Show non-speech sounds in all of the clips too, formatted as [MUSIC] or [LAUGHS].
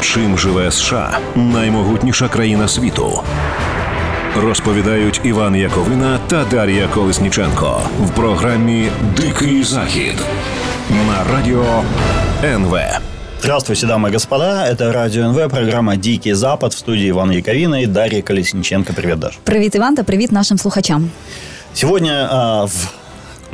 Чим живе США наймогутніша країна світу? Розповідають Іван Яковина та Дар'я Колесніченко в програмі Дикий Захід на радіо НВ. Здравствуйте, дамы и господа. Это Радио НВ, программа «Дикий Запад» в студии Ивана Яковина и Дарья Колесниченко. Привет, Даша. Привіт, Іван, та привіт нашим слухачам. Сегодня а, в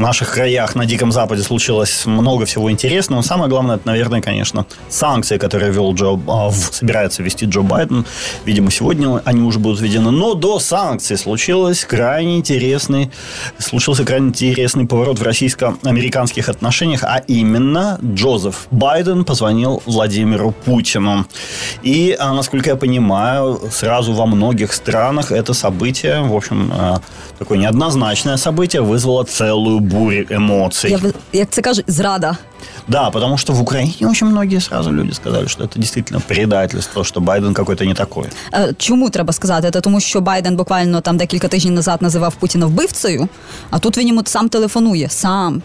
наших краях на Диком Западе случилось много всего интересного. Самое главное, это, наверное, конечно, санкции, которые вел Джо, а, в- собирается ввести Джо Байден. Видимо, сегодня они уже будут введены. Но до санкций случилось крайне интересный, случился крайне интересный поворот в российско-американских отношениях, а именно Джозеф Байден позвонил Владимиру Путину. И, а, насколько я понимаю, сразу во многих странах это событие, в общем, а, такое неоднозначное событие, вызвало целую бурю эмоций. Я, би- як це кажуть, зрада. Да, потому что в Украине очень многие сразу люди сказали, что это действительно предательство, что Байден какой-то не такой. Е, Чому треба сказати? Це тому, що Байден буквально там декілька тижнів назад називав Путіна вбивцею, а тут він йому сам телефонує, сам.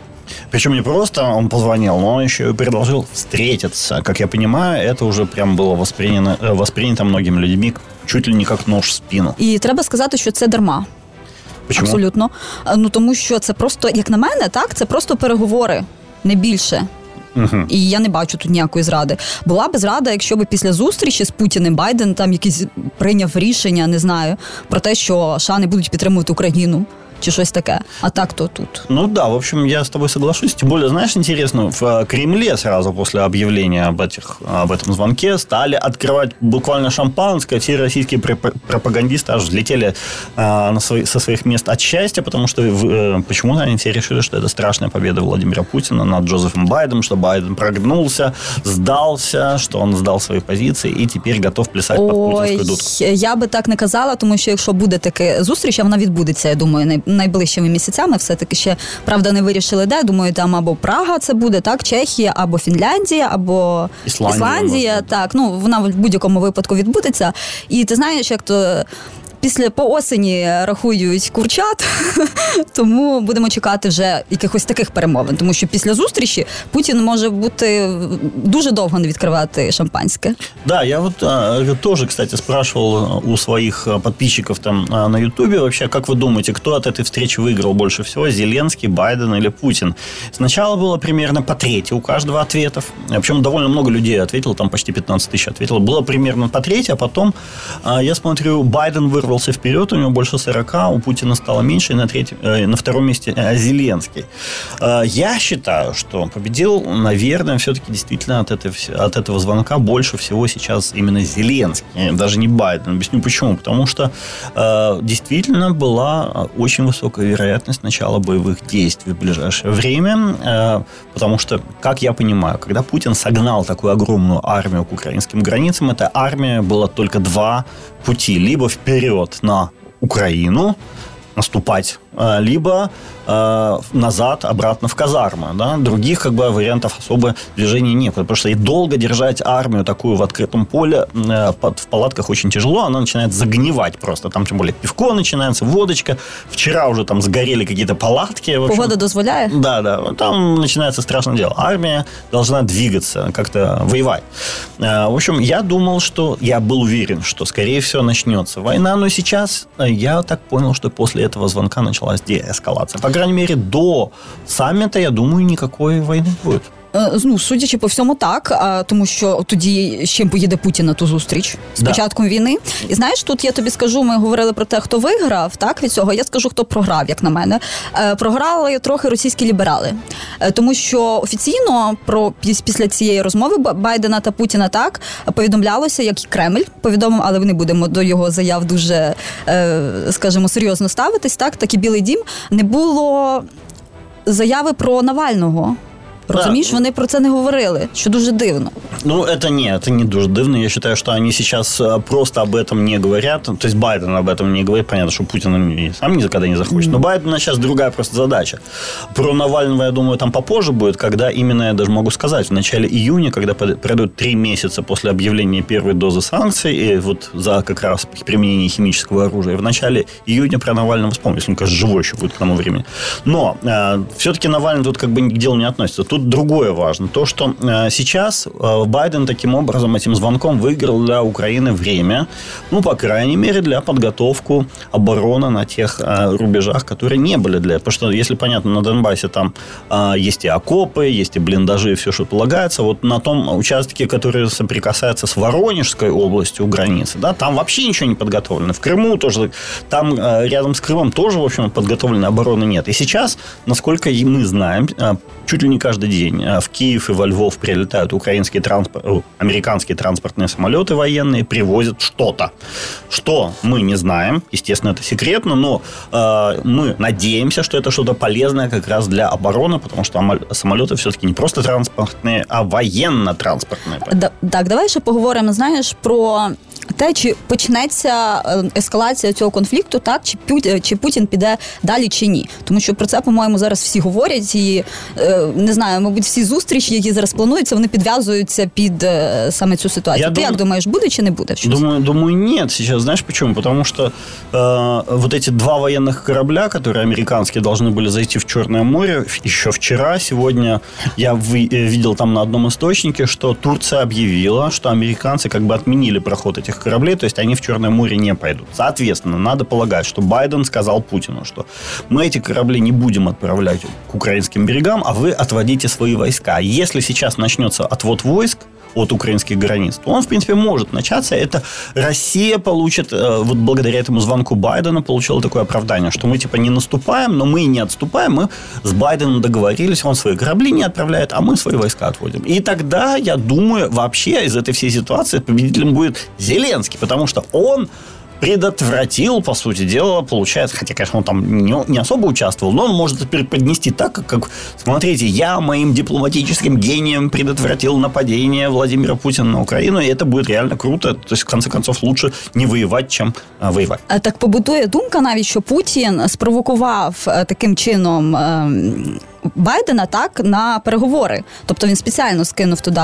Причем не просто он позвонил, но он еще и предложил встретиться. Как я понимаю, это уже прям было воспринято, э, воспринято многими людьми чуть ли не как нож в спину. І треба сказати, що це дарма. Почему? Абсолютно. Е, Ну тому що це просто, як на мене, так, це просто переговори, не більше. Мгм. І я не бачу тут ніякої зради. Була б зрада, якщо б після зустрічі з Путіним Байден там якийсь прийняв рішення, не знаю, про те, що США не будуть підтримувати Україну чи щось таке. А так то тут. Ну да, в общем, я с тобой соглашусь. Тем более, знаешь, интересно, в э, Кремле сразу после объявления об, этих, об этом звонке стали открывать буквально шампанское. Все российские пропа- пропагандисты аж взлетели э, на свои, со своих мест от счастья, потому что э, почему-то они все решили, что это страшная победа Владимира Путина над Джозефом Байденом, что Байден прогнулся, сдался, что он сдал свои позиции и теперь готов плясать под Ой, путинскую дудку. я би так не казала, тому що якщо буде таке зустріч, а вона відбудеться, я думаю, найближчими місяцями. Все таки ще правда не вирішили, де. Думаю, там або Прага це буде, так, Чехія, або Фінляндія, або Ісландія, може, Так, ну вона в будь-якому випадку відбудеться. І ти знаєш, як то. Після по осені рахують курчат, [LAUGHS] тому будемо чекати вже якихось таких перемовин. Тому що після зустрічі Путін може бути дуже довго не відкривати шампанське. Да, я вот а, тоже, кстати, спрашивал у своих а, подписчиков там а, на Ютубе вообще, как вы думаете, кто от этой встречи выиграл больше всего, Зеленский, Байден или Путин? Сначала было примерно по трети у каждого ответов, причем довольно много людей ответило, там почти 15 тысяч ответило, было примерно по трети, а потом а, я смотрю, Байден вырвался вперед, у него больше 40, у Путина стало меньше, и на, третьем, э, на втором месте э, Зеленский. А, Я считаю, что победил, наверное, все-таки действительно от, этой, от этого звонка больше всего сейчас именно Зеленский, даже не Байден. Объясню почему. Потому что э, действительно была э, очень высокая вероятность начала боевых действий в ближайшее время. э, потому что, как я понимаю, когда Путин согнал такую огромную армию к украинским границам, эта армия была только два пути. Либо вперед на Украину, наступать, либо э, назад, обратно в казармы. Да? Других как бы вариантов особо движения нет. Потому что и долго держать армию такую в открытом поле э, под, в палатках очень тяжело. Она начинает загнивать просто. Там тем более пивко начинается, водочка. Вчера уже там сгорели какие-то палатки. Общем, Погода дозволяє. да, да. Там начинается страшное дело. Армия должна двигаться, как-то воевать. Э, В общем, я думал, что... Я был уверен, что, скорее всего, начнется война. Но сейчас э, я так понял, что после этого звонка началась деэскалация. По крайней мере, до саммита, я думаю, никакой войны не будет. Е, Ну, судячи по всьому, так, тому що тоді з чим поїде Путін на ту зустріч з Да. початком війни. І знаєш, тут я тобі скажу, ми говорили про те, хто виграв, так від цього. Я скажу, хто програв, як на мене. Е, Програли трохи російські ліберали, Е, тому що офіційно про піс- після цієї розмови Ба- Байдена та Путіна так повідомлялося, як і Кремль повідомив, але ми не будемо до його заяв дуже, скажімо, серйозно ставитись. Так, так і Білий Дім не було заяви про Навального. Розумієш, вони про це не говорили, що дуже дивно. Ну, это не, это не дуже дивно. Я считаю, что они сейчас э, просто об этом не говорят. То есть Байден об этом не говорит. Понятно, что Путин и сам никогда не захочет. Но Байдена сейчас другая просто задача. Про Навального, я думаю, там попозже будет, когда именно, я даже могу сказать, в начале июня, когда пройдут три месяца после объявления первой дозы санкций, и вот за как раз применение химического оружия, в начале июня про Навального вспомню, если он, конечно, живой еще будет к тому времени. Но э, все-таки Навальный тут как бы к делу не относится. Тут тут другое важно. То, что э, сейчас э, Байден таким образом, этим звонком выиграл для Украины время, ну, по крайней мере, для подготовки обороны на тех э, рубежах, которые не были для... Потому что, если понятно, на Донбассе там есть и окопы, есть и блиндажи, и все, что полагается. Вот на том участке, который соприкасается с Воронежской областью границы, да, там вообще ничего не подготовлено. В Крыму тоже, там рядом с Крымом тоже, в общем, подготовленной обороны нет. И сейчас, насколько мы знаем, чуть ли не каждый день в Киев и во Львов прилетают украинские транспорт, американские транспортные самолеты военные, привозят что-то. Что мы не знаем, естественно, это секретно, но э, мы надеемся, что это что-то полезное как раз для обороны, потому что самолеты все-таки не просто транспортные, а военно-транспортные. Да, так, давай ще поговоримо, знаєш, про те, чи почнеться ескалація цього конфлікту, так чи чи Путін піде далі чи ні. Тому що про це, по-моєму, зараз всі говорять, і не знаю, мабуть, всі зустрічі, які зараз плануються, вони підв'язуються під саме цю ситуацію. Я Ти дум... як думаєш, буде чи не буде? Думаю, думаю, нет сейчас. Знаешь почему? Потому что э, вот эти два военных корабля, которые американские должны были зайти в Черное море еще вчера, сегодня я вы, видел там на одном источнике, что Турция объявила, что американцы как бы отменили проход этих кораблей, то есть они в Черное море не пойдут. Соответственно, надо полагать, что Байден сказал Путину, что мы эти корабли не будем отправлять к украинским берегам, а вы отводите свои войска. Если сейчас начнется отвод войск, от украинских границ, то он, в принципе, может начаться. Это Россия получит, э, вот благодаря этому звонку Байдена, получила такое оправдание, что мы, типа, не наступаем, но мы не отступаем, мы с Байденом договорились, он свои корабли не отправляет, а мы свои войска отводим. И тогда, я думаю, вообще из этой всей ситуации победителем будет Зеленский, потому что он предотвратил, по сути дела, получается, хотя, конечно, он там не, не особо участвовал, но он может это преподнести так, как, как, смотрите, я моим дипломатическим гением предотвратил нападение Владимира Путина на Украину, и это будет реально круто. То есть, в конце концов, лучше не воевать, чем а, воевать. Так побутує думка навіть, що Путін спровокував таким чином Байдена так на переговори. Тобто він спеціально скинув туди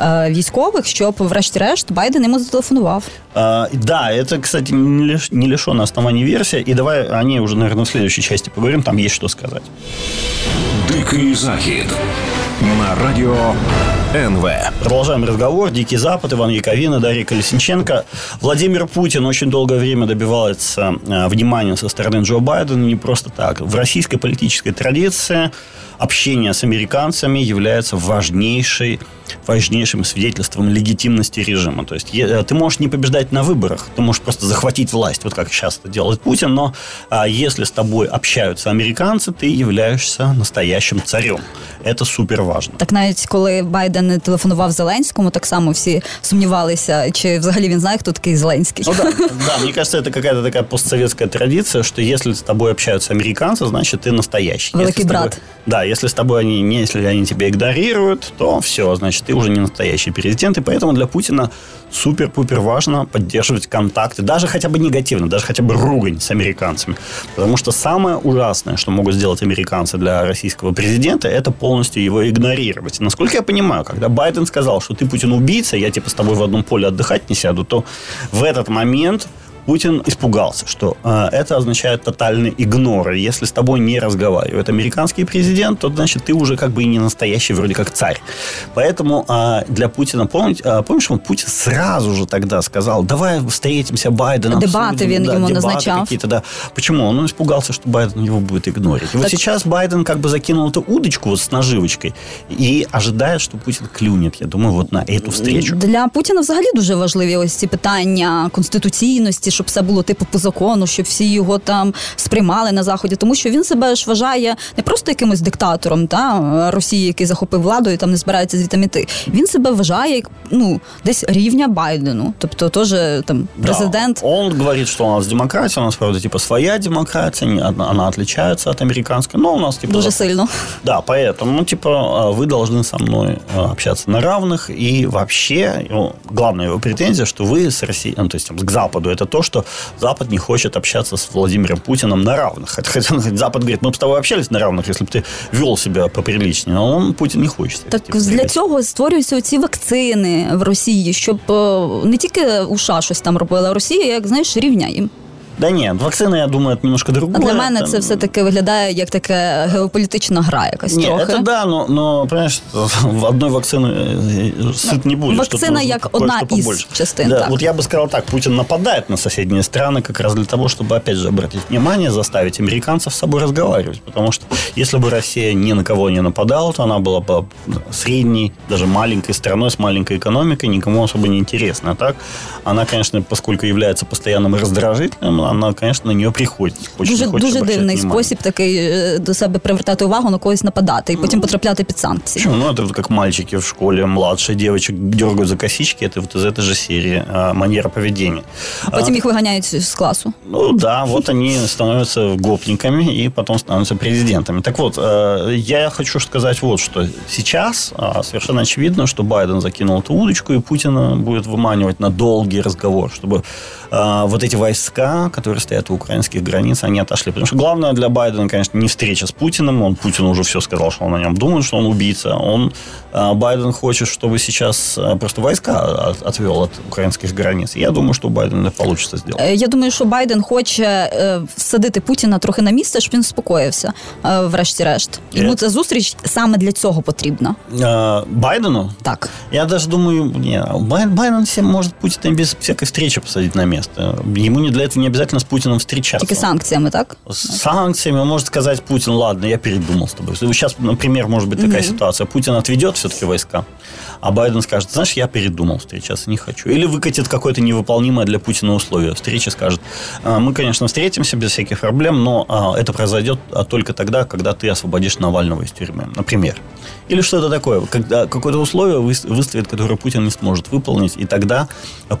е, військових, щоб, врешті-решт, Байден йому зателефонував. А, да, это, кстати, не, лиш, не лишено основания версия. И давай о ней уже, наверное, в следующей части поговорим. Там есть что сказать. Дикий захід на радио НВ. Продолжаем разговор. Дикий Запад, Иван Яковина, Дарья Колесниченко. Владимир Путин очень долгое время добивается э, внимания со стороны Джо Байдена. Не просто так. В российской политической традиции общение с американцами является важнейшей важнейшим свидетельством легитимности режима. То есть э, ты можешь не побеждать на выборах, ты можешь просто захватить власть, вот как сейчас это делает Путин, но а, если с тобой общаются американцы, ты являешься настоящим царем. Это супер важно. Так навіть коли Байден телефонував Зеленському, так само всі сумнівалися, чи взагалі він знає, хто такий Зеленський. Ну, да, да, мне кажется, это какая-то такая постсоветская традиция, что если с тобой общаются американцы, значит, ты настоящий. Великий если брат. Тобой, да, если с тобой они не, если они тебя игнорируют, то все, значит, ты уже не настоящий президент, и поэтому для Путина супер-пупер важно поддерживать контакты, даже хотя бы негативно, даже хотя бы ругань с американцами. Потому что самое ужасное, что могут сделать американцы для российского президента, это полностью его игнорировать. И насколько я понимаю, когда Байден сказал, что ты, Путин, убийца, я типа с тобой в одном поле отдыхать не сяду, то в этот момент Путин испугался, что э, это означает тотальный игнор. И если с тобой не разговаривает американский президент, то значит ты уже как бы и не настоящий вроде как царь. Поэтому э, для Путина, помнить, э, помнишь, он Путин сразу же тогда сказал, давай встретимся, Байден Дебаты обсудим. Да, ему дебаты какие-то, да. Почему? Он испугался, что Байден его будет игнорить. И так... вот сейчас Байден как бы закинул эту удочку вот с наживочкой и ожидает, что Путин клюнет, я думаю, вот на эту встречу. Для Путіна взагалі дуже важливі ось ці питання конституційності, щоб все було типу по закону, щоб всі його там сприймали на заході, тому що він себе ж вважає не просто якимось диктатором та Росії, який захопив владу і там не збирається звітам іти. Він себе вважає ну десь рівня Байдену, тобто теж там президент. Да, он говорит, что у нас демократия, у нас правда типа своя демократия, она отличается от американской, но у нас типа дуже сильно. Да, поэтому ну типа вы должны со мной общаться на равных и вообще ну, главная его претензия, что вы с Россией, ну, то есть к Западу, это то, что Запад не хочет общаться с Владимиром Путиным на равных. Хотя Запад говорит, мы бы с тобой общались на равных, если бы ты вел себя поприличнее. Но он, Путін не хоче. Так для цього створюються ці вакцини в Росії, щоб не тільки у США щось там робила, а Росія, як знаєш, рівня їм. Да ні, вакцина, я думаю, это немножко другое. А для мене Там- це все-таки виглядає як таке геополітична гра якась Ні, трохи. это да, но, но понимаешь, в одной вакцины э, сыт не будет. Вакцина Что-то нужно як кое-что одна із побольше. частин, Да, так. вот я бы сказал так, Путин нападает на соседние страны как раз для того, чтобы, опять же, обратить внимание, заставить американцев с собой разговаривать. Потому что если бы Россия ни на кого не нападала, то она была бы средней, даже маленькой страной с маленькой экономикой, никому особо не интересна. А так, она, конечно, поскольку является постоянным раздражителем, она, конечно, на нее приходит. Хочет, Дуже не хочет дуже обращать дивний внимание. спосіб такий е, до себе привертати увагу на когось нападати і потім потрапляти під санкції. Почему? Ну, это вот как мальчики в школе, младшие девочек дергают за косички. Это вот из этой же серии а, манера поведения. Потім їх виганяють з класу. Ну да, вот они становятся гопниками и потом становятся президентами. Так вот, э, я хочу сказать вот что. Сейчас а, совершенно очевидно, что Байден закинул эту удочку, и Путина будет выманивать на долгий разговор, чтобы а, вот эти войска, которые стоят у украинских границ, они отошли. Потому что главное для Байдена, конечно, не встреча с Путиным. Он Путину уже все сказал, что он о нем думает, что он убийца. Он, а, Байден хочет, чтобы сейчас а, просто войска от- отвел от украинских границ. Я думаю, что у Байдена это получится сделать. Е, Я думаю, що Байден хоче е, всадити Путіна трохи на місце, щоб він успокоївся, е, врешті-решт. Йому Е. ця зустріч саме для цього потрібна. Э, Байдену? Так. Я даже думаю, не, Бай- Байден себе может Путина без всякой встречи посадить на место. Ему не для этого не обязательно с Путиным встречаться. Тільки санкціями, так? С санкциями он может сказать Путин, ладно, я передумал с тобой. Сейчас, например, может быть такая ситуация. Путин отведет все-таки войска, а Байден скажет, знаешь, я передумал встречаться, не хочу. Или выкатит какое-то невыполнимое для Путина условие. Встречи скажет, «А, мы, конечно, встретимся без всяких проблем, но а, это произойдет а, только тогда, когда ты освободишь Навального из тюрьмы, например. Или что-то такое, когда какое-то условие выс- выставит, которое Путин не сможет выполнить, и тогда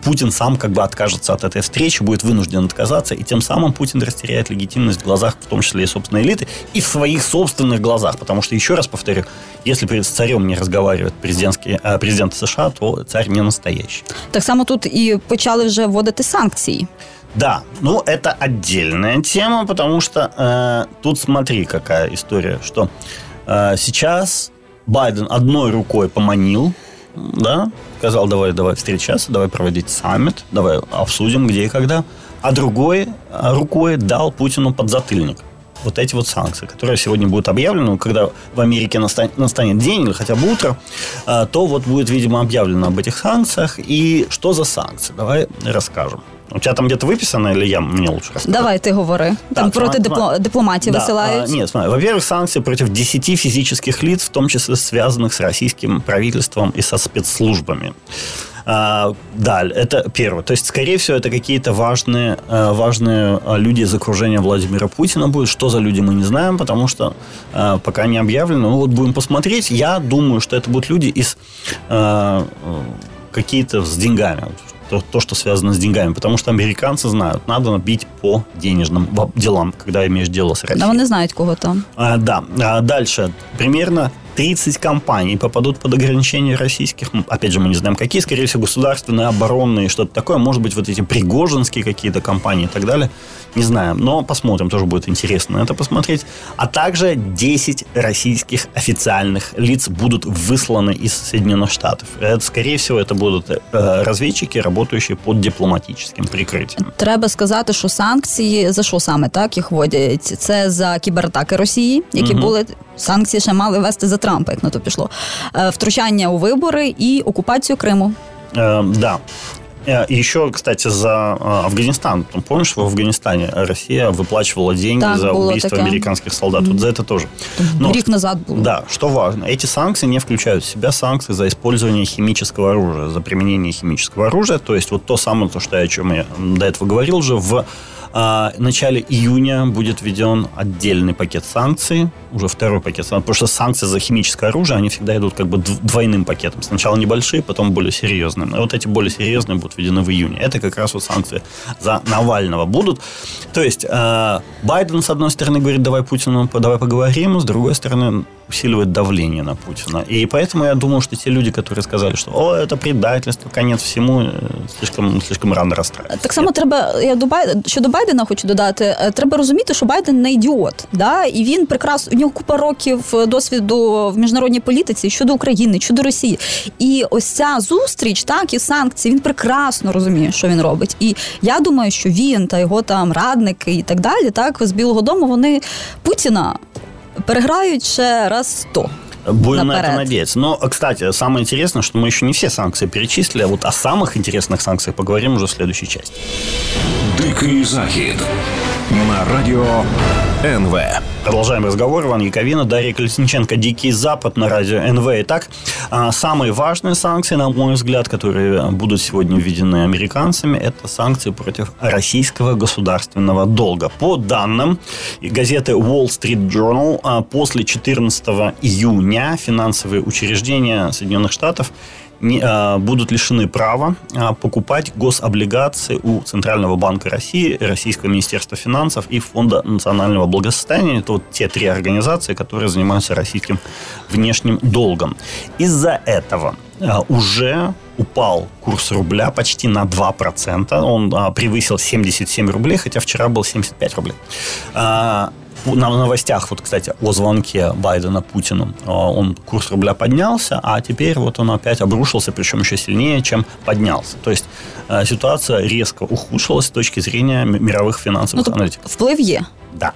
Путин сам как бы откажется от этой встречи, будет вынужден отказаться, и тем самым Путин растеряет легитимность в глазах, в том числе и собственной элиты, и в своих собственных глазах. Потому что, еще раз повторю, если перед царем не разговаривает президентский, а, президент США, то царь не настоящий. Так само тут і почали вже вводити санкції. Да, ну это отдельная тема, потому что э, тут смотри, какая история, что э, сейчас Байден одной рукой поманил, да, сказал, давай, давай встречаться, давай проводить саммит, давай обсудим, где и когда, а другой э, рукой дал Путину подзатыльник. Вот эти вот санкции, которые сегодня будут объявлены, когда в Америке настанет, настанет день или хотя бы утро, э, то вот будет, видимо, объявлено об этих санкциях. И что за санкции? Давай расскажем. У тебя там где-то выписано, или я мне лучше расскажу? Давай ти говори. Там Так, проти дипло... дипломатів Да, висилають. а, нет, смотри, во-первых, санкции против 10 физических лиц, в том числе связанных с российским правительством и со спецслужбами. А, далее, это первое. То есть, скорее всего, это какие-то важные, э, важные э, люди из окружения Владимира Путина будут. Что за люди, мы не знаем, потому что э, пока не объявлено. Ну, вот будем посмотреть. Я думаю, что это будут люди из э, какие-то с деньгами. То, то, что связано с деньгами. Потому что американцы знают, надо бить по денежным делам, когда имеешь дело с Россией. Да вони знають, кого там. А, да. А дальше. Примерно 30 компаний попадут под ограничения российских. М, Опять же, мы не знаем, какие. Скорее всего, государственные, оборонные, что-то такое. Может быть, вот эти пригожинские какие-то компании и так далее. Не знаем. Но посмотрим. Тоже будет интересно это посмотреть. А также 10 российских официальных лиц будут высланы из Соединенных Штатов. Это, скорее всего, это будут э, разведчики, работающие под дипломатическим прикрытием. Треба сказати, що санкції за що саме так їх вводять? Це за кібератаки Росії, які були санкції ще мали вести за Трампа, як на то пішло. Е, Втручання у вибори і окупацію Криму. Э, да. Э, И еще, кстати, за э, Афганистан. Там, Помнишь, в Афганистане Россия выплачивала деньги Так, за было убийство такое. американских солдат. Вот за это тоже. Но, Рік назад було. да, что важно, эти санкции не включают в себя санкции за использование химического оружия, за применение химического оружия. То есть вот то самое, то, что я, о чем я до этого говорил уже, в а, начале июня будет введен отдельный пакет санкций, уже второй пакет санкций, потому что санкции за химическое оружие, они всегда идут как бы дв- двойным пакетом. Сначала небольшие, потом более серьезные. И вот эти более серьезные будут введены в июне. Это как раз вот санкции за Навального будут. То есть э, Байден, с одной стороны, говорит, давай Путину, давай поговорим, с другой стороны, усиливает давление на Путина. И поэтому я думаю, что те люди, которые сказали, что о, это предательство, конец всему, э, слишком, слишком рано расстраиваться. Так само Нет. треба, я до Байдена, щодо Байдена хочу додати, треба розуміти, що Байден не ідіот. Да? І він прекрасно, у нього купа років досвіду в міжнародній політиці щодо України, щодо Росії. І ось ця зустріч, так, і санкції, він прекрасно розуміє, що він робить. І я думаю, що він та його там радники і так далі, так, з Білого Дому, вони Путіна переграють ще раз сто. Будем наперед. на это надеяться. Но, кстати, самое интересное, что мы еще не все санкции перечислили, а вот о самых интересных санкциях поговорим уже в следующей части. Дикий захід на радио НВ. Продолжаем разговор. Иван Яковина, Дарья Колесниченко, «Дикий Запад» на радио НВ. Итак, а, самые важные санкции, на мой взгляд, которые будут сегодня введены американцами, это санкции против российского государственного долга. По данным газеты Wall Street Journal, а, после 14 июня финансовые учреждения Соединенных Штатов не, а, будут лишены права а, покупать гособлигации у Центрального банка России, Российского министерства финансов и Фонда национального благосостояния. Это вот те три организации, которые занимаются российским внешним долгом. Из-за этого а, уже упал курс рубля почти на 2%. Он а, превысил 77 рублей, хотя вчера был 75 рублей. А, на новостях, вот, кстати, о звонке Байдена Путину, а, он курс рубля поднялся, а теперь вот он опять обрушился, причем еще сильнее, чем поднялся. То есть э, ситуация резко ухудшилась с точки зрения мировых финансовых ну, аналитиков. Вплив є. Да.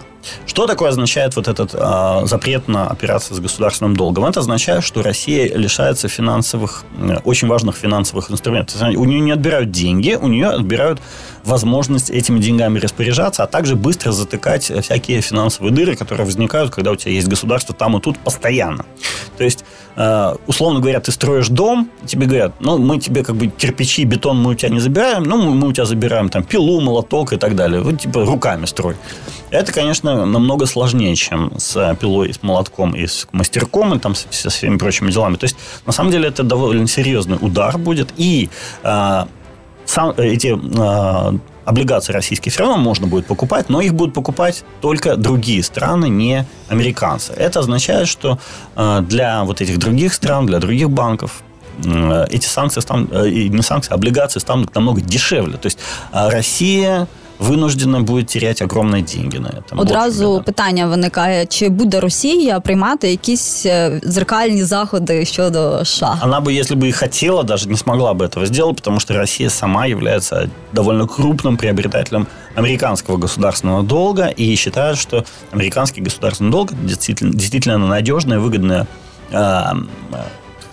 Что такое означает вот этот э, запрет на операции с государственным долгом? Это означает, что Россия лишается финансовых, э, очень важных финансовых инструментов. У нее не отбирают деньги, у нее отбирают возможность этими деньгами распоряжаться, а также быстро затыкать всякие финансовые дыры, которые возникают, когда у тебя есть государство там и тут постоянно. То есть, э, условно говоря, ты строишь дом, тебе говорят, ну, мы тебе как бы кирпичи, бетон мы у тебя не забираем, ну, мы у тебя забираем там пилу, молоток и так далее. Вот типа руками строй. Это, конечно, намного сложнее, чем с пилой, с молотком и с мастерком, и там со всеми прочими делами. То есть, на самом деле, это довольно серьезный удар будет. И э, сам, эти э, облигации российские все равно можно будет покупать, но их будут покупать только другие страны, не американцы. Это означает, что э, для вот этих других стран, для других банков э, эти санкции станут, э, не санкции, а облигации станут намного дешевле. То есть э, Россия вынуждена будет терять огромні деньги на этом. Одразу питання виникає: чи буде Росія приймати якісь зеркальні заходи щодо США? Она бы, если бы и хотела, даже не смогла бы этого сделать, потому что Россия сама является довольно крупным приобретателем американского государственного долга и считает, что американский государственный долг действительно, действительно надежная, выгодная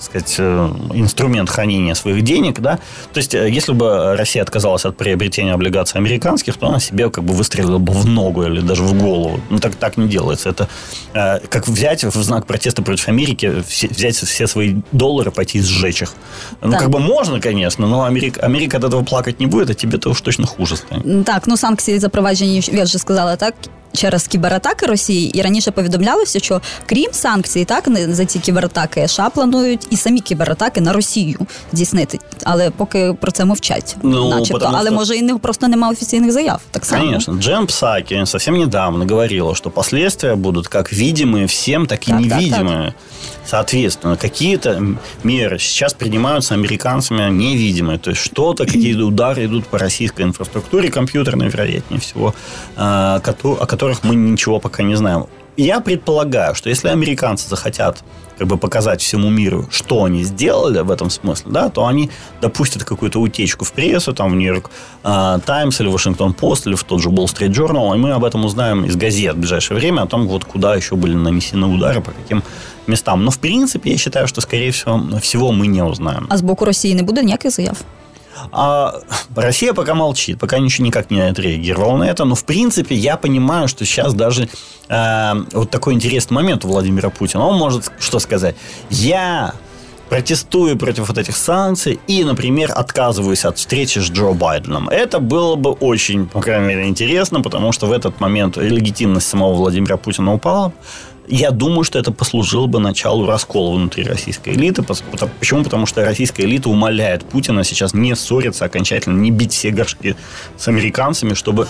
сказать, э, инструмент хранения своих денег, да. То есть, э, если бы Россия отказалась от приобретения облигаций американских, то она себе как бы выстрелила бы в ногу или даже в голову. Ну, так, так не делается. Это э, как взять в знак протеста против Америки, взять все свои доллары, пойти и сжечь их. Ну, так. как бы можно, конечно, но Америка, Америка от этого плакать не будет, а тебе-то уж точно хуже станет. Так, ну санкції запроваджені, я вже сказала, так, через кібератаки Росії, і раніше повідомлялося, що крім санкцій, так за ці кібератаки США планують і самі кібератаки на Росію здійснити, але поки про це мовчать, ну, начебто. Але що... може і не просто немає офіційних заяв. Так само. Конечно, Джем Псаки совсем недавно говорила, что последствия будут как видимые всем, так и так, невидимые. Так, так. Соответственно, какие-то меры сейчас принимаются американцами невидимые. То есть что-то, какие-то удары идут по российской инфраструктуре компьютерной, вероятнее всего, а, о которых мы ничего пока не знаем. Я предполагаю, что если американцы захотят как бы показать всему миру, что они сделали в этом смысле, да, то они допустят какую-то утечку в прессу, там в Нью-Йорк Таймс или Вашингтон Пост или в тот же Wall Street Journal, и мы об этом узнаем из газет в ближайшее время, о том, вот куда еще были нанесены удары, по каким местам. Но, в принципе, я считаю, что, скорее всего, всего мы не узнаем. А с боку России не будет никаких заяв? А Россия пока молчит, пока ничего никак не отреагировала на это. Но, в принципе, я понимаю, что сейчас даже э, вот такой интересный момент у Владимира Путина. Он может что сказать? Я протестую против вот этих санкций и, например, отказываюсь от встречи с Джо Байденом. Это было бы очень, по крайней мере, интересно, потому что в этот момент легитимность самого Владимира Путина упала. Я думаю, что это послужило бы началу раскола внутри российской элиты. Почему? Потому что российская элита умоляет Путина сейчас не ссориться окончательно, не бить все горшки с американцами, чтобы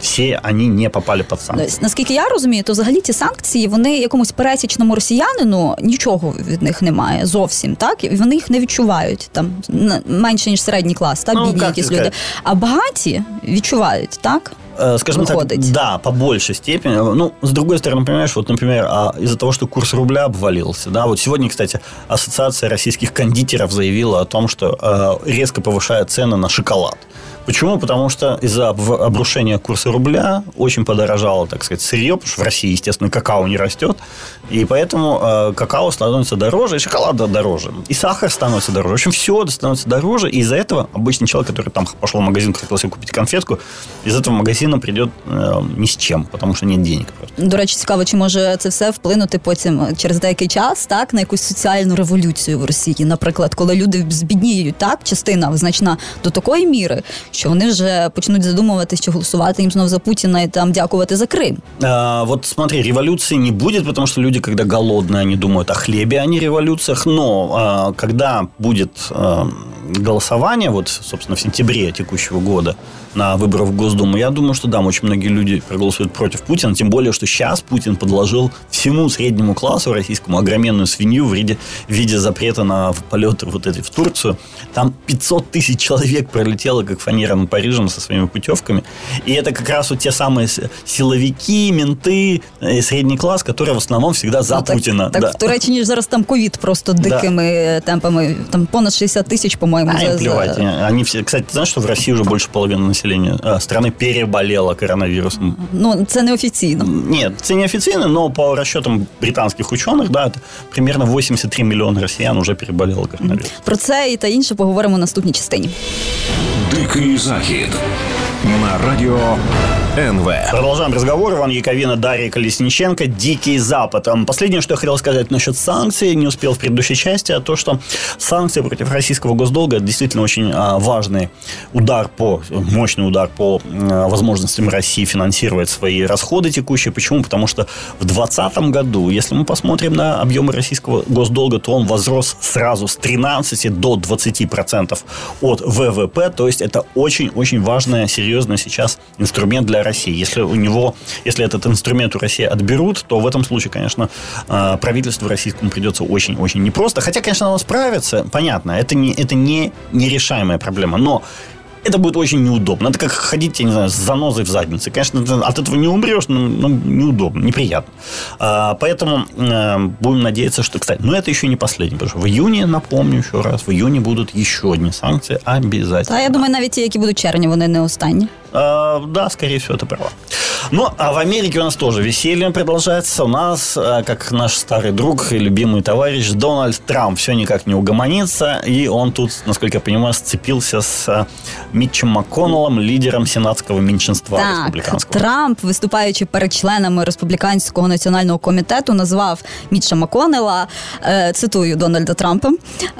все они не попали под санкции. Наскільки я розумію, то взагалі ті санкції вони якомусь пересічному росіянину нічого від них немає зовсім, так і вони їх не відчувають там менше ніж середній клас, так ну, бідні якісь люди. А багаті відчувають, так. Э, скажем выходить. так, да, по большей степени. Ну, с другой стороны, понимаешь, вот, например, а из-за того, что курс рубля обвалился, да, вот сегодня, кстати, Ассоциация российских кондитеров заявила о том, что э, резко повышает цены на шоколад. Почему? Потому что из-за обрушения курса рубля очень подорожало, так сказать, сырье, потому что в России, естественно, какао не растет, и поэтому э, какао становится дороже, и шоколад дороже, и сахар становится дороже. В общем, все становится дороже, и из-за этого обычный человек, который там пошел в магазин, хотел себе купить конфетку, из этого магазина придет э, ни с чем, потому що нет денег. Просто. До речі, цікаво, чи може це все вплинути потім через деякий час, так, на якусь соціальну революцію в Росії, наприклад, коли люди збідніють, так, частина значна до такої міри, що вони вже почнуть задумувати, що голосувати їм знов за Путіна і там дякувати за Крим. А, вот смотри, революции не будет, потому что люди, когда голодные, они думают о хлебе, а не революциях. Но а, когда будет а, голосование, вот, собственно, в сентябре текущего года на выборах в Госдуму, я думаю, что да, очень многие люди проголосуют против Путина, тем более, что сейчас Путин подложил всему среднему классу российскому огроменную свинью в виде, в виде запрета на полеты вот эти в Турцию. Там 500 тысяч человек пролетело, как фанера над Парижем со своими путевками. И это как раз вот те самые силовики, менты, э, средний класс, которые в основном всегда за ну, Путина. Так, да. в Туреччині ж зараз там ковід просто дикими да. темпами. Там понад 60 тысяч, по-моему. А, за, плевать. За... Они все, кстати, ты знаешь, что в России уже больше половины населения а, страны переболело коронавирусом? Ну, це не офіційно. Нет, це не официально, но по расчетам британских ученых, да, это примерно 83 миллиона россиян уже переболело коронавирусом. Про це і та інше поговоримо в наступній частині. Дикий захід на радіо НВ. Продолжаем разговор. Иван Яковина, Дарья Колесниченко. Дикий Запад. Последнее, что я хотел сказать насчет санкций, не успел в предыдущей части, а то, что санкции против российского госдолга действительно очень а, важный удар по, мощный удар по а, возможностям России финансировать свои расходы текущие. Почему? Потому что в 2020 году, если мы посмотрим на объемы российского госдолга, то он возрос сразу с 13 до 20% от ВВП. То есть это очень-очень важный, серьезный сейчас инструмент для России. Если у него, если этот инструмент у России отберут, то в этом случае, конечно, э, правительству российскому придется очень-очень непросто. Хотя, конечно, оно справится, понятно, это не, это не нерешаемая проблема. Но это будет очень неудобно. Это как ходить, я не знаю, с занозой в заднице. Конечно, ты от этого не умрешь, но, но неудобно, неприятно. А, поэтому а, будем надеяться, что, кстати, но это еще не последний, потому что в июне, напомню еще раз, в июне будут еще одни санкции обязательно. А я думаю, навіть ті, які будуть червні, вони не останні. А, да, скорее всего, это права. Ну, а в Америке у нас тоже веселье продолжается. У нас, а, как наш старый друг и любимый товарищ Дональд Трамп все никак не угомонится. И он тут, насколько я понимаю, сцепился с а, Мітчем Макконнеллом, лідером сенатського меншинства так, республіканського. Трамп, виступаючи перед членами республіканського національного комітету, назвав Мітча Макконнелла, е, цитую Дональда Трампа,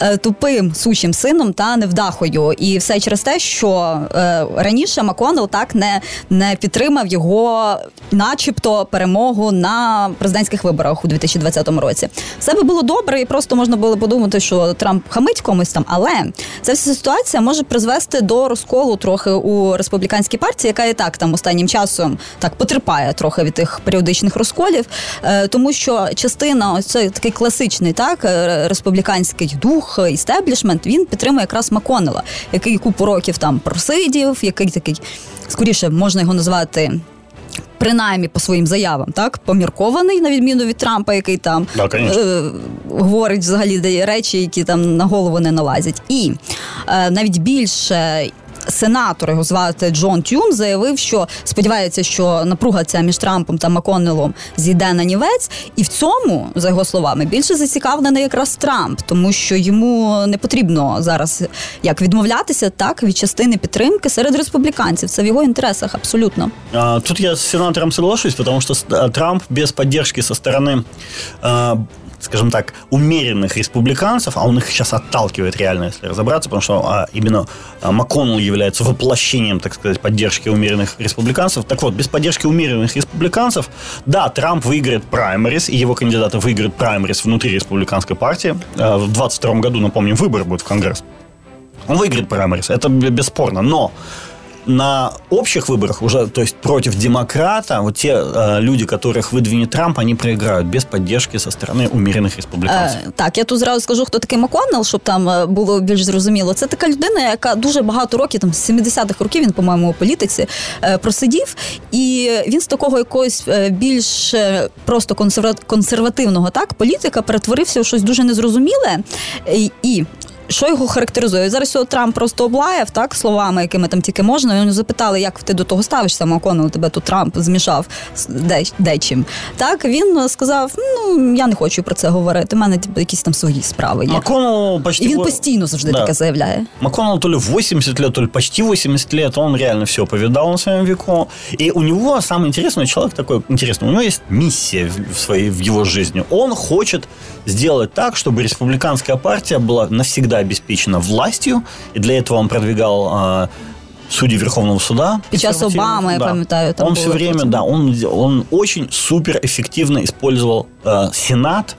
е, тупим сучим сином та невдахою. І все через те, що е, раніше Макконнелл так не, не підтримав його, начебто, перемогу на президентських виборах у 2020 році. Все би було добре, і просто можна було подумати, що Трамп хамить комусь там, але ця вся ситуація може призвести до розколу трохи у республіканській партії, яка і так там останнім часом так потерпає трохи від тих періодичних розколів, е, тому що частина цей такий класичний так е, республіканський дух істеблішмент він підтримує якраз Маконела, який купу років там просидів, який такий скоріше можна його назвати. Принаймні по своїм заявам, так поміркований на відміну від Трампа, який там да, е, говорить взагалі речі, які там на голову не налазять, і е, навіть більше сенатор його звати Джон Тюн заявив, що сподівається, що напруга ця між Трампом та Маконнелом зійде на нівець, і в цьому, за його словами, більше зацікавлений якраз Трамп, тому що йому не потрібно зараз як відмовлятися так від частини підтримки серед республіканців. Це в його інтересах абсолютно. Тут я з сенатором соглашусь, тому що Трамп без підтримки со сторони скажем так, умеренных республиканцев, а он их сейчас отталкивает реально, если разобраться, потому что а, именно а, МакКоннелл является воплощением, так сказать, поддержки умеренных республиканцев. Так вот, без поддержки умеренных республиканцев, да, Трамп выиграет праймерис, и его кандидаты выиграют праймерис внутри республиканской партии. А, в 2022 году, напомним, выборы будут в Конгресс. Он выиграет праймерис, это бесспорно, но на общих выборах уже, то есть против демократа, вот те э, люди, которых выдвинет Трамп, они проиграют без поддержки со стороны умеренных республіканців. Е, так, я тут зразу скажу, хто такий Маконнелл, щоб там е, було більш зрозуміло. Це така людина, яка дуже багато років, там з 70-х років, він, по-моєму, у політиці е, просидів, і він з такого якогось е, більш е, просто консерва- консервативного так політика перетворився в щось дуже незрозуміле. І- І що його характеризує? Зараз його Трамп просто облаяв так словами, якими там тільки можна. Його запитали, як ти до того ставишся, Маконел, тебе тут Трамп змішав з де, дечим. Так він сказав: ну я не хочу про це говорити. У мене типу, якісь там свої справи є. МакКоннелл почти... І він во- постійно завжди Да. таке заявляє. МакКоннелл то ли 80 лет, то ли почти 80 лет, он реально все повидал на своем веку. И у него, самый интересный человек такой интересный, у него есть миссия в, в своей, в его жизни. Он хочет сделать так, чтобы республиканская партия была навсегда обеспечена властью, и для этого он продвигал а, судей Верховного суда. Під час консервативных. Обами, я пам'ятаю, там он все время, потім. да, он, он очень супер эффективно использовал э, Сенат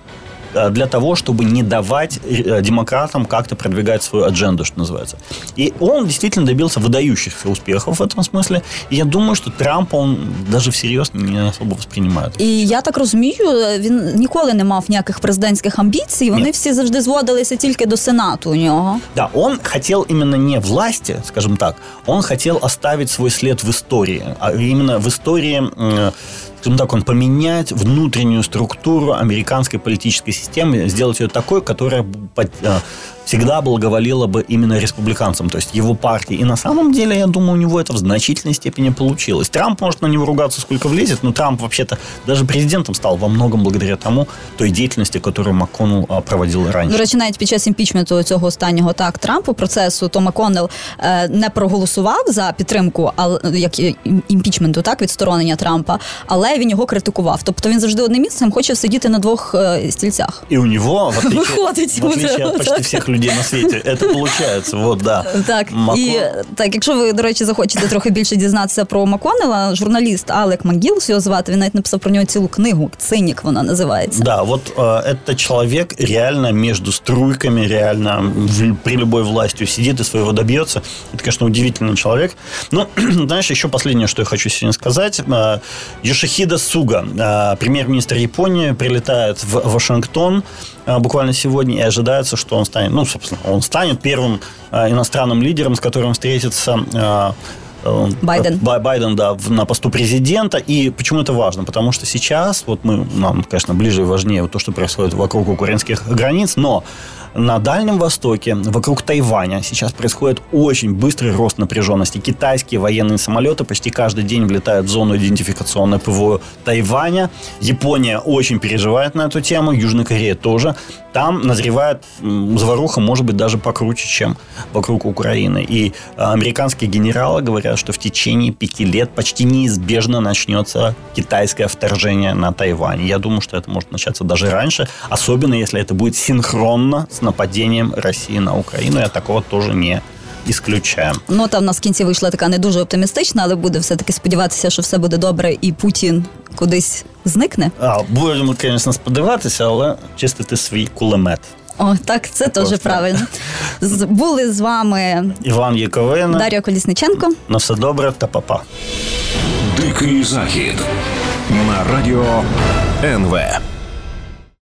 для того, чтобы не давать э, демократам как-то продвигать свою адженду, что называется. И он действительно добился выдающихся успехов в этом смысле. И я думаю, что Трампа он даже всерьез не особо воспринимает. І я так розумію, він ніколи не мав ніяких президентських амбіцій. Вони Ні. всі завжди зводилися тільки до сенату у нього. Да, он хотел именно не власти, скажем так, он хотел оставить свой след в истории, а именно в истории, м, скажем так, он поменять внутреннюю структуру американской политической системы, сделать ее такой, которая э, всегда благоволила бы именно республиканцам, то есть его партии. И на самом деле, я думаю, у него это в значительной степени получилось. Трамп может на него ругаться сколько влезет, но Трамп вообще-то даже президентом стал во многом благодаря тому, той деятельности, которую МакКоннелл а, проводил раньше. До речі, навіть під час імпічменту цього останнього так Трампу процесу, то Маконнелл е, не проголосував за підтримку, але як і- імпічменту, так відсторонення Трампа, але він його критикував. Тобто він завжди одним місцем хоче сидіти на двох е, стільцях. И у него, в отличие, Выходит, в отличие от вот почти так. всех людей на свете, это получается. Вот, да. Так, Мако- і так, якщо ви, до речі, захочете трохи більше дізнатися про Маконнелла, журналіст Алек Макгілс його звати, він навіть написав про нього цілу книгу. Цинік вона називається. Да, вот э, это человек реально между струйками, реально в- при любой властью сидит и своего добьется. Это, конечно, удивительный человек. Но, знаешь, [CLEARS THROAT] еще последнее, что я хочу сегодня сказать. Э, Йошихида Суга, э, премьер-министр Японии, прилетает в Вашингтон э, буквально сегодня, и ожидается, что он станет, ну, собственно, он станет первым э, иностранным лидером, с которым встретится э, э, Байден. Бай- Байден, да, на посту президента. И почему это важно? Потому что сейчас, вот мы, нам, конечно, ближе и важнее вот то, что происходит вокруг украинских границ, но на Дальнем Востоке, вокруг Тайваня, сейчас происходит очень быстрый рост напряженности. Китайские военные самолеты почти каждый день влетают в зону идентификационной ПВО Тайваня. Япония очень переживает на эту тему, Южная Корея тоже. Там назревает заваруха, может быть, даже покруче, чем вокруг Украины. И а, американские генералы говорят, что в течение пяти лет почти неизбежно начнется китайское вторжение на Тайвань. Я думаю, что это может начаться даже раньше, особенно если это будет синхронно с нападением России на Украину. Я такого тоже не исключаю. Нота в нас в кінці вийшла така не дуже оптимістична, але буде все-таки сподіватися, що все буде добре, і Путін кудись зникне. А, будемо, звісно, сподіватися, але чистити свій кулемет. О, так, це теж правильно. З- Були з вами Іван Яковина. Дар'я Колісниченко. На все добре та папа. Дикий захід на радіо НВ.